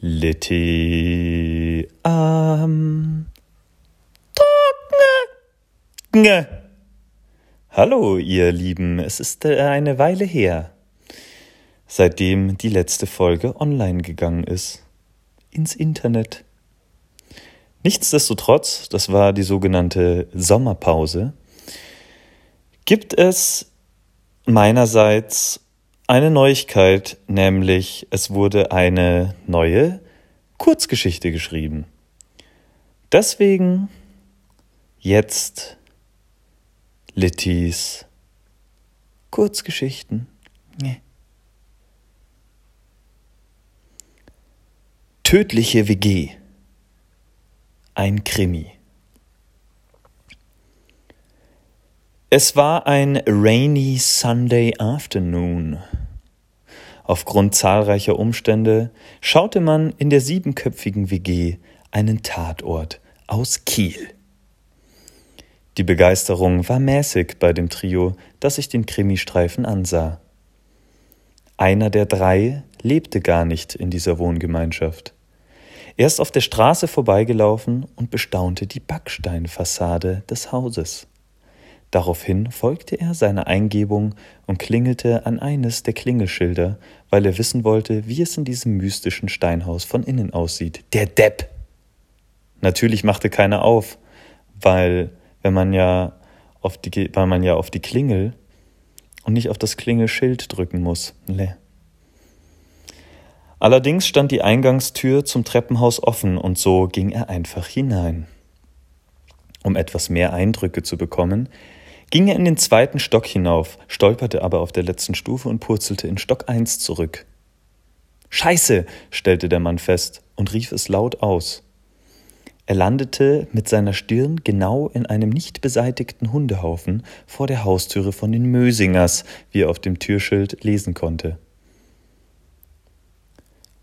Litti am Trockne. Hallo, ihr Lieben, es ist äh, eine Weile her, seitdem die letzte Folge online gegangen ist. Ins Internet. Nichtsdestotrotz, das war die sogenannte Sommerpause, gibt es meinerseits eine Neuigkeit, nämlich es wurde eine neue Kurzgeschichte geschrieben. Deswegen jetzt Littys Kurzgeschichten. Nee. Tödliche WG. Ein Krimi. Es war ein rainy Sunday afternoon. Aufgrund zahlreicher Umstände schaute man in der siebenköpfigen WG einen Tatort aus Kiel. Die Begeisterung war mäßig bei dem Trio, das sich den Krimistreifen ansah. Einer der drei lebte gar nicht in dieser Wohngemeinschaft. Er ist auf der Straße vorbeigelaufen und bestaunte die Backsteinfassade des Hauses. Daraufhin folgte er seiner Eingebung und klingelte an eines der Klingelschilder, weil er wissen wollte, wie es in diesem mystischen Steinhaus von innen aussieht. Der Depp! Natürlich machte keiner auf, weil wenn man ja auf die, weil man ja auf die Klingel und nicht auf das Klingelschild drücken muss. Nee. Allerdings stand die Eingangstür zum Treppenhaus offen und so ging er einfach hinein. Um etwas mehr Eindrücke zu bekommen, ging er in den zweiten Stock hinauf, stolperte aber auf der letzten Stufe und purzelte in Stock 1 zurück. Scheiße, stellte der Mann fest und rief es laut aus. Er landete mit seiner Stirn genau in einem nicht beseitigten Hundehaufen vor der Haustüre von den Mösingers, wie er auf dem Türschild lesen konnte.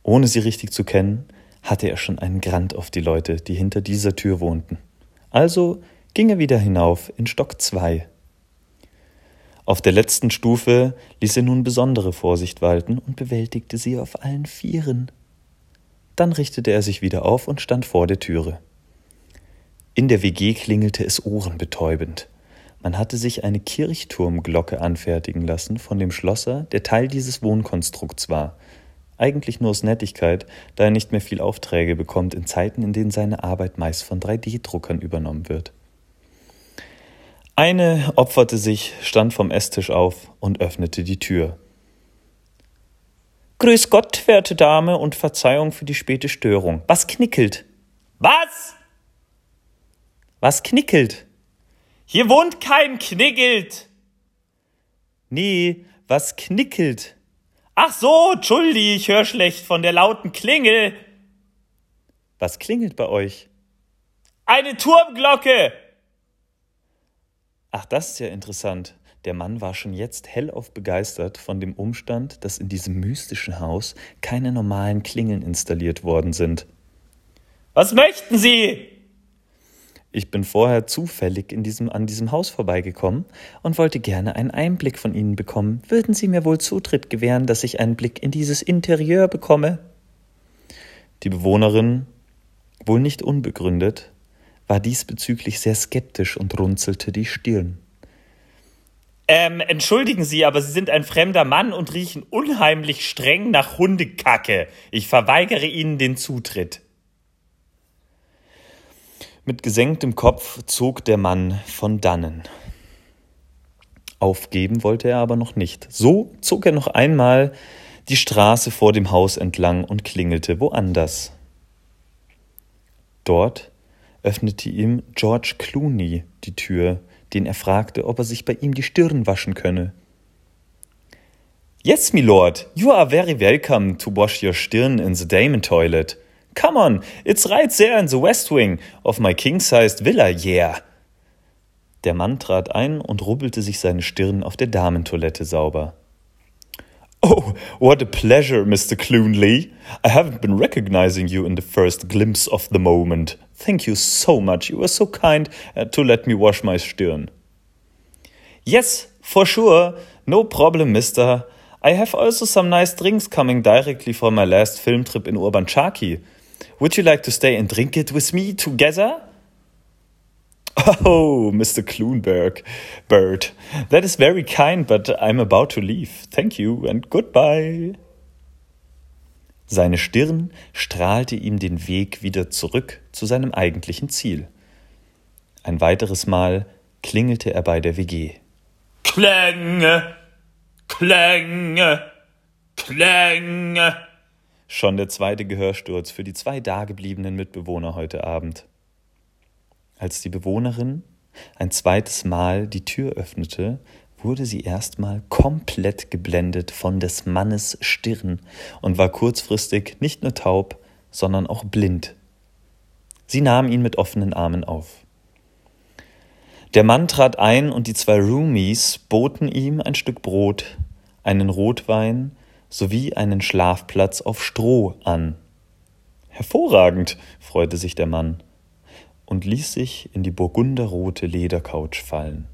Ohne sie richtig zu kennen, hatte er schon einen Grant auf die Leute, die hinter dieser Tür wohnten. Also ging er wieder hinauf in Stock 2. Auf der letzten Stufe ließ er nun besondere Vorsicht walten und bewältigte sie auf allen Vieren. Dann richtete er sich wieder auf und stand vor der Türe. In der WG klingelte es ohrenbetäubend. Man hatte sich eine Kirchturmglocke anfertigen lassen von dem Schlosser, der Teil dieses Wohnkonstrukts war, eigentlich nur aus Nettigkeit, da er nicht mehr viel Aufträge bekommt in Zeiten, in denen seine Arbeit meist von 3D-Druckern übernommen wird. Eine opferte sich, stand vom Esstisch auf und öffnete die Tür. Grüß Gott, werte Dame, und Verzeihung für die späte Störung. Was knickelt? Was? Was knickelt? Hier wohnt kein Knickelt. Nee, was knickelt? Ach so, Entschuldi, ich höre schlecht von der lauten Klingel. Was klingelt bei euch? Eine Turmglocke. Ach, das ist ja interessant. Der Mann war schon jetzt hellauf begeistert von dem Umstand, dass in diesem mystischen Haus keine normalen Klingeln installiert worden sind. Was möchten Sie? Ich bin vorher zufällig in diesem, an diesem Haus vorbeigekommen und wollte gerne einen Einblick von Ihnen bekommen. Würden Sie mir wohl Zutritt gewähren, dass ich einen Blick in dieses Interieur bekomme? Die Bewohnerin, wohl nicht unbegründet, war diesbezüglich sehr skeptisch und runzelte die Stirn. Ähm, entschuldigen Sie, aber Sie sind ein fremder Mann und riechen unheimlich streng nach Hundekacke. Ich verweigere Ihnen den Zutritt. Mit gesenktem Kopf zog der Mann von dannen. Aufgeben wollte er aber noch nicht. So zog er noch einmal die Straße vor dem Haus entlang und klingelte woanders. Dort öffnete ihm George Clooney die Tür, den er fragte, ob er sich bei ihm die Stirn waschen könne. Yes, my lord, you are very welcome to wash your stirn in the Damon toilet. Come on, it's right there in the west wing of my king-sized villa, yeah. Der Mann trat ein und rubbelte sich seine Stirn auf der Damentoilette sauber. Oh, what a pleasure, Mr. Clunley. I haven't been recognizing you in the first glimpse of the moment. Thank you so much. You were so kind uh, to let me wash my Stirn. Yes, for sure. No problem, mister. I have also some nice drinks coming directly from my last film trip in Urban Charki. Would you like to stay and drink it with me together? Oh, Mr. Kloonberg, Bird, that is very kind, but I'm about to leave. Thank you and goodbye. Seine Stirn strahlte ihm den Weg wieder zurück zu seinem eigentlichen Ziel. Ein weiteres Mal klingelte er bei der WG. Klänge, Klänge, Klänge. Schon der zweite Gehörsturz für die zwei dagebliebenen Mitbewohner heute Abend. Als die Bewohnerin ein zweites Mal die Tür öffnete, wurde sie erstmal komplett geblendet von des Mannes Stirn und war kurzfristig nicht nur taub, sondern auch blind. Sie nahm ihn mit offenen Armen auf. Der Mann trat ein und die zwei Roomies boten ihm ein Stück Brot, einen Rotwein sowie einen Schlafplatz auf Stroh an. Hervorragend, freute sich der Mann und ließ sich in die burgunderrote Ledercouch fallen.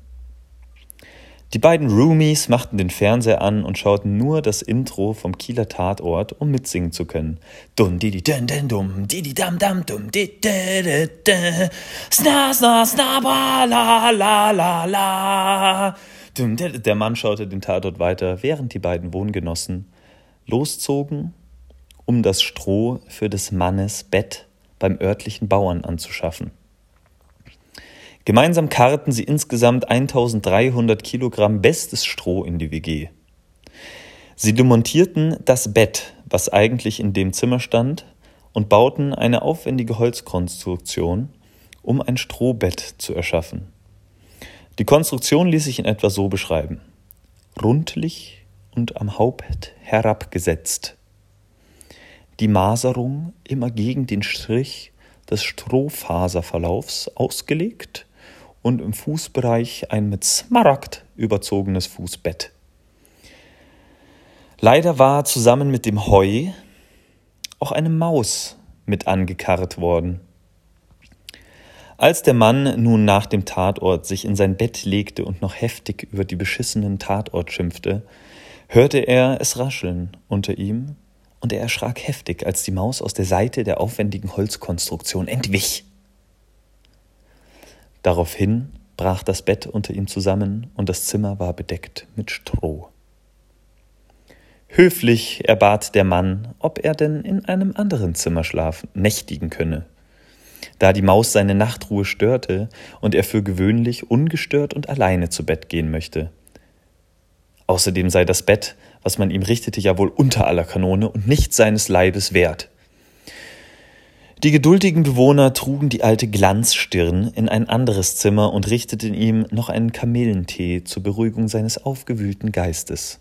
Die beiden Roomies machten den Fernseher an und schauten nur das Intro vom Kieler Tatort, um mitsingen zu können. Dum di di dun dun dum di di dam dam dum di di di sna sna sna ba la la la la. Der Mann schaute den Tatort weiter, während die beiden Wohngenossen loszogen, um das Stroh für des Mannes Bett beim örtlichen Bauern anzuschaffen. Gemeinsam karrten sie insgesamt 1300 Kilogramm bestes Stroh in die WG. Sie demontierten das Bett, was eigentlich in dem Zimmer stand, und bauten eine aufwendige Holzkonstruktion, um ein Strohbett zu erschaffen. Die Konstruktion ließ sich in etwa so beschreiben. Rundlich und am Haupt herabgesetzt. Die Maserung immer gegen den Strich des Strohfaserverlaufs ausgelegt und im Fußbereich ein mit Smaragd überzogenes Fußbett. Leider war zusammen mit dem Heu auch eine Maus mit angekarrt worden. Als der Mann nun nach dem Tatort sich in sein Bett legte und noch heftig über die beschissenen Tatort schimpfte, hörte er es rascheln unter ihm, und er erschrak heftig, als die Maus aus der Seite der aufwendigen Holzkonstruktion entwich. Daraufhin brach das Bett unter ihm zusammen und das Zimmer war bedeckt mit Stroh. Höflich erbat der Mann, ob er denn in einem anderen Zimmer schlafen, nächtigen könne. Da die Maus seine Nachtruhe störte und er für gewöhnlich ungestört und alleine zu Bett gehen möchte. Außerdem sei das Bett, was man ihm richtete, ja wohl unter aller Kanone und nicht seines Leibes wert. Die geduldigen Bewohner trugen die alte Glanzstirn in ein anderes Zimmer und richteten ihm noch einen Kamillentee zur Beruhigung seines aufgewühlten Geistes.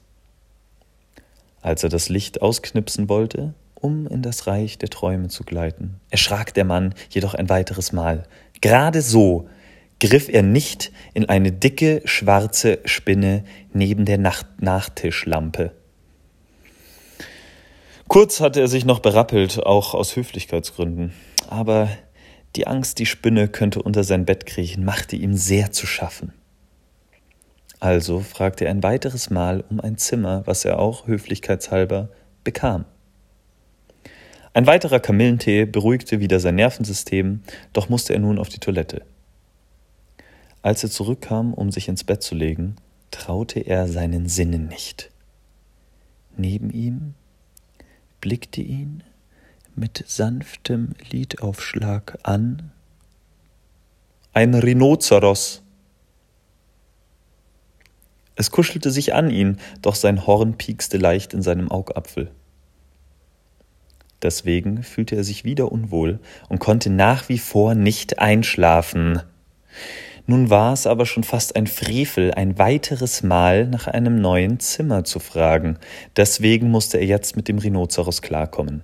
Als er das Licht ausknipsen wollte, um in das Reich der Träume zu gleiten, erschrak der Mann jedoch ein weiteres Mal. Gerade so griff er nicht in eine dicke schwarze Spinne neben der Nacht Nachtischlampe. Kurz hatte er sich noch berappelt, auch aus Höflichkeitsgründen. Aber die Angst, die Spinne könnte unter sein Bett kriechen, machte ihm sehr zu schaffen. Also fragte er ein weiteres Mal um ein Zimmer, was er auch höflichkeitshalber bekam. Ein weiterer Kamillentee beruhigte wieder sein Nervensystem, doch musste er nun auf die Toilette. Als er zurückkam, um sich ins Bett zu legen, traute er seinen Sinnen nicht. Neben ihm blickte ihn mit sanftem Lidaufschlag an. Ein Rhinoceros. Es kuschelte sich an ihn, doch sein Horn piekste leicht in seinem Augapfel. Deswegen fühlte er sich wieder unwohl und konnte nach wie vor nicht einschlafen. Nun war es aber schon fast ein Frevel, ein weiteres Mal nach einem neuen Zimmer zu fragen. Deswegen musste er jetzt mit dem Rhinoceros klarkommen.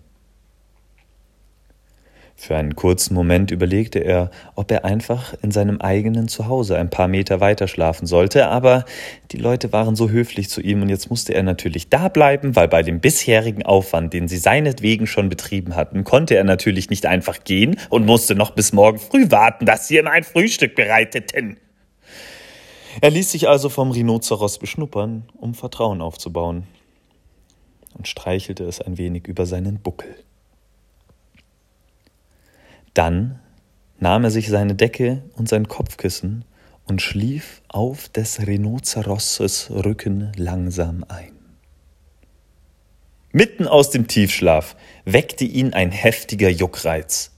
Für einen kurzen Moment überlegte er, ob er einfach in seinem eigenen Zuhause ein paar Meter weiter schlafen sollte, aber die Leute waren so höflich zu ihm und jetzt musste er natürlich da bleiben, weil bei dem bisherigen Aufwand, den sie seinetwegen schon betrieben hatten, konnte er natürlich nicht einfach gehen und musste noch bis morgen früh warten, dass sie ihm ein Frühstück bereiteten. Er ließ sich also vom Rhinoceros beschnuppern, um Vertrauen aufzubauen. und streichelte es ein wenig über seinen Buckel. Dann nahm er sich seine Decke und sein Kopfkissen und schlief auf des Rhinoceroses Rücken langsam ein. Mitten aus dem Tiefschlaf weckte ihn ein heftiger Juckreiz.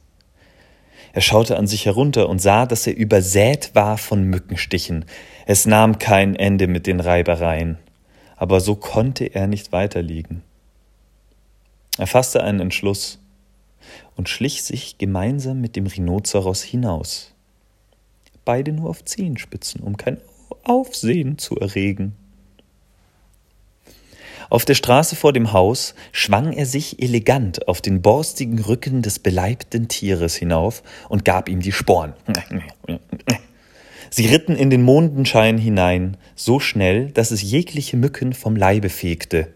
Er schaute an sich herunter und sah, dass er übersät war von Mückenstichen. Es nahm kein Ende mit den Reibereien. Aber so konnte er nicht weiterliegen. Er fasste einen Entschluss und schlich sich gemeinsam mit dem Rhinoceros hinaus. Beide nur auf Zehenspitzen, um kein Aufsehen zu erregen. Auf der Straße vor dem Haus schwang er sich elegant auf den borstigen Rücken des beleibten Tieres hinauf und gab ihm die Sporen. Sie ritten in den Mondenschein hinein, so schnell, dass es jegliche Mücken vom Leibe fegte.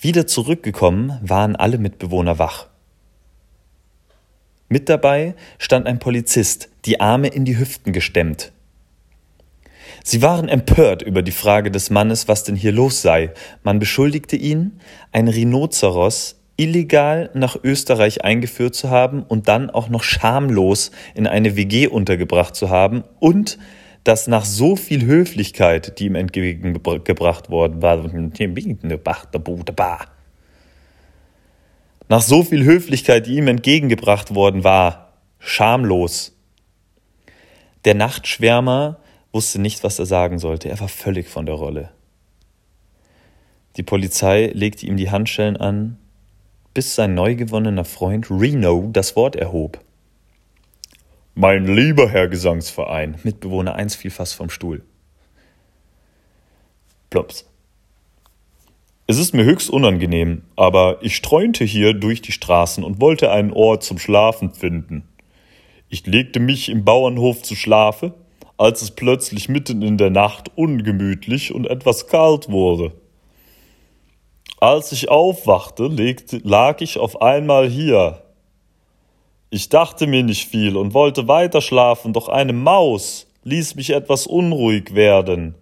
Wieder zurückgekommen waren alle Mitbewohner wach. Mit dabei stand ein Polizist, die Arme in die Hüften gestemmt. Sie waren empört über die Frage des Mannes, was denn hier los sei. Man beschuldigte ihn, ein Rhinoceros illegal nach Österreich eingeführt zu haben und dann auch noch schamlos in eine WG untergebracht zu haben und dass nach so viel Höflichkeit, die ihm entgegengebracht worden war, nach so viel Höflichkeit, die ihm entgegengebracht worden war, schamlos. Der Nachtschwärmer wusste nicht, was er sagen sollte. Er war völlig von der Rolle. Die Polizei legte ihm die Handschellen an, bis sein neu gewonnener Freund Reno das Wort erhob. Mein lieber Herr Gesangsverein. Mitbewohner 1 fiel fast vom Stuhl. Plops. Es ist mir höchst unangenehm, aber ich streunte hier durch die Straßen und wollte einen Ort zum Schlafen finden. Ich legte mich im Bauernhof zu Schlafe, als es plötzlich mitten in der Nacht ungemütlich und etwas kalt wurde. Als ich aufwachte, legte, lag ich auf einmal hier. Ich dachte mir nicht viel und wollte weiter schlafen, doch eine Maus ließ mich etwas unruhig werden.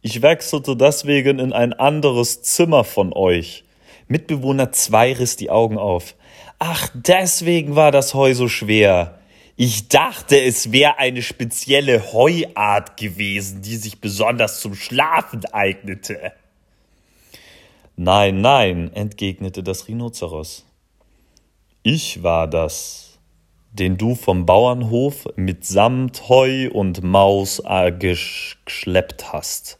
Ich wechselte deswegen in ein anderes Zimmer von euch. Mitbewohner 2 riss die Augen auf. Ach, deswegen war das Heu so schwer. Ich dachte, es wäre eine spezielle Heuart gewesen, die sich besonders zum Schlafen eignete. Nein, nein, entgegnete das Rhinoceros. Ich war das, den du vom Bauernhof mit Samt, Heu und Maus geschleppt hast.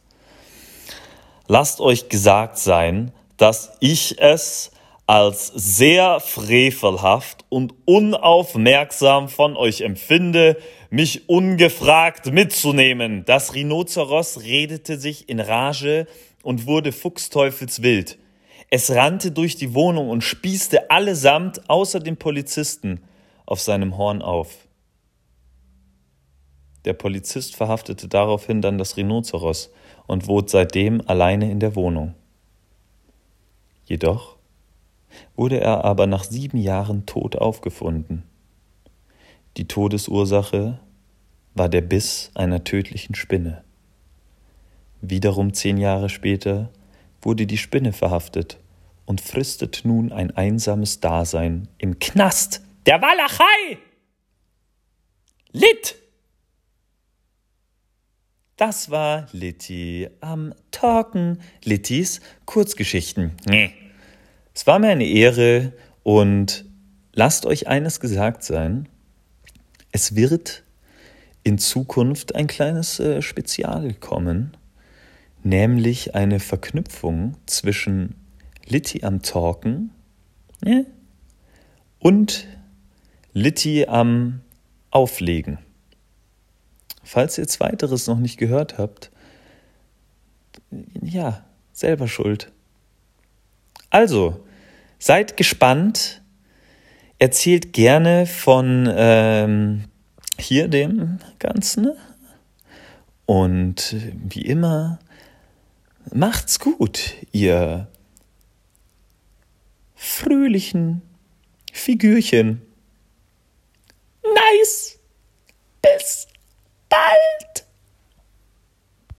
Lasst euch gesagt sein, dass ich es als sehr frevelhaft und unaufmerksam von euch empfinde, mich ungefragt mitzunehmen. Das Rhinoceros redete sich in Rage und wurde fuchsteufelswild. Es rannte durch die Wohnung und spießte allesamt außer dem Polizisten auf seinem Horn auf. Der Polizist verhaftete daraufhin dann das Rhinoceros und wohnt seitdem alleine in der Wohnung. Jedoch wurde er aber nach sieben Jahren tot aufgefunden. Die Todesursache war der Biss einer tödlichen Spinne. Wiederum zehn Jahre später wurde die Spinne verhaftet und fristet nun ein einsames Dasein im Knast der Walachei. Lit! Das war Litti am Talken. Littis Kurzgeschichten. Nee. Es war mir eine Ehre und lasst euch eines gesagt sein. Es wird in Zukunft ein kleines äh, Spezial kommen, nämlich eine Verknüpfung zwischen Litti am Talken ja, und Litti am Auflegen. Falls ihr zweiteres noch nicht gehört habt, ja, selber schuld. Also, seid gespannt. Erzählt gerne von ähm, hier dem Ganzen. Und wie immer, macht's gut, ihr fröhlichen Figürchen. Nice. Bis bald.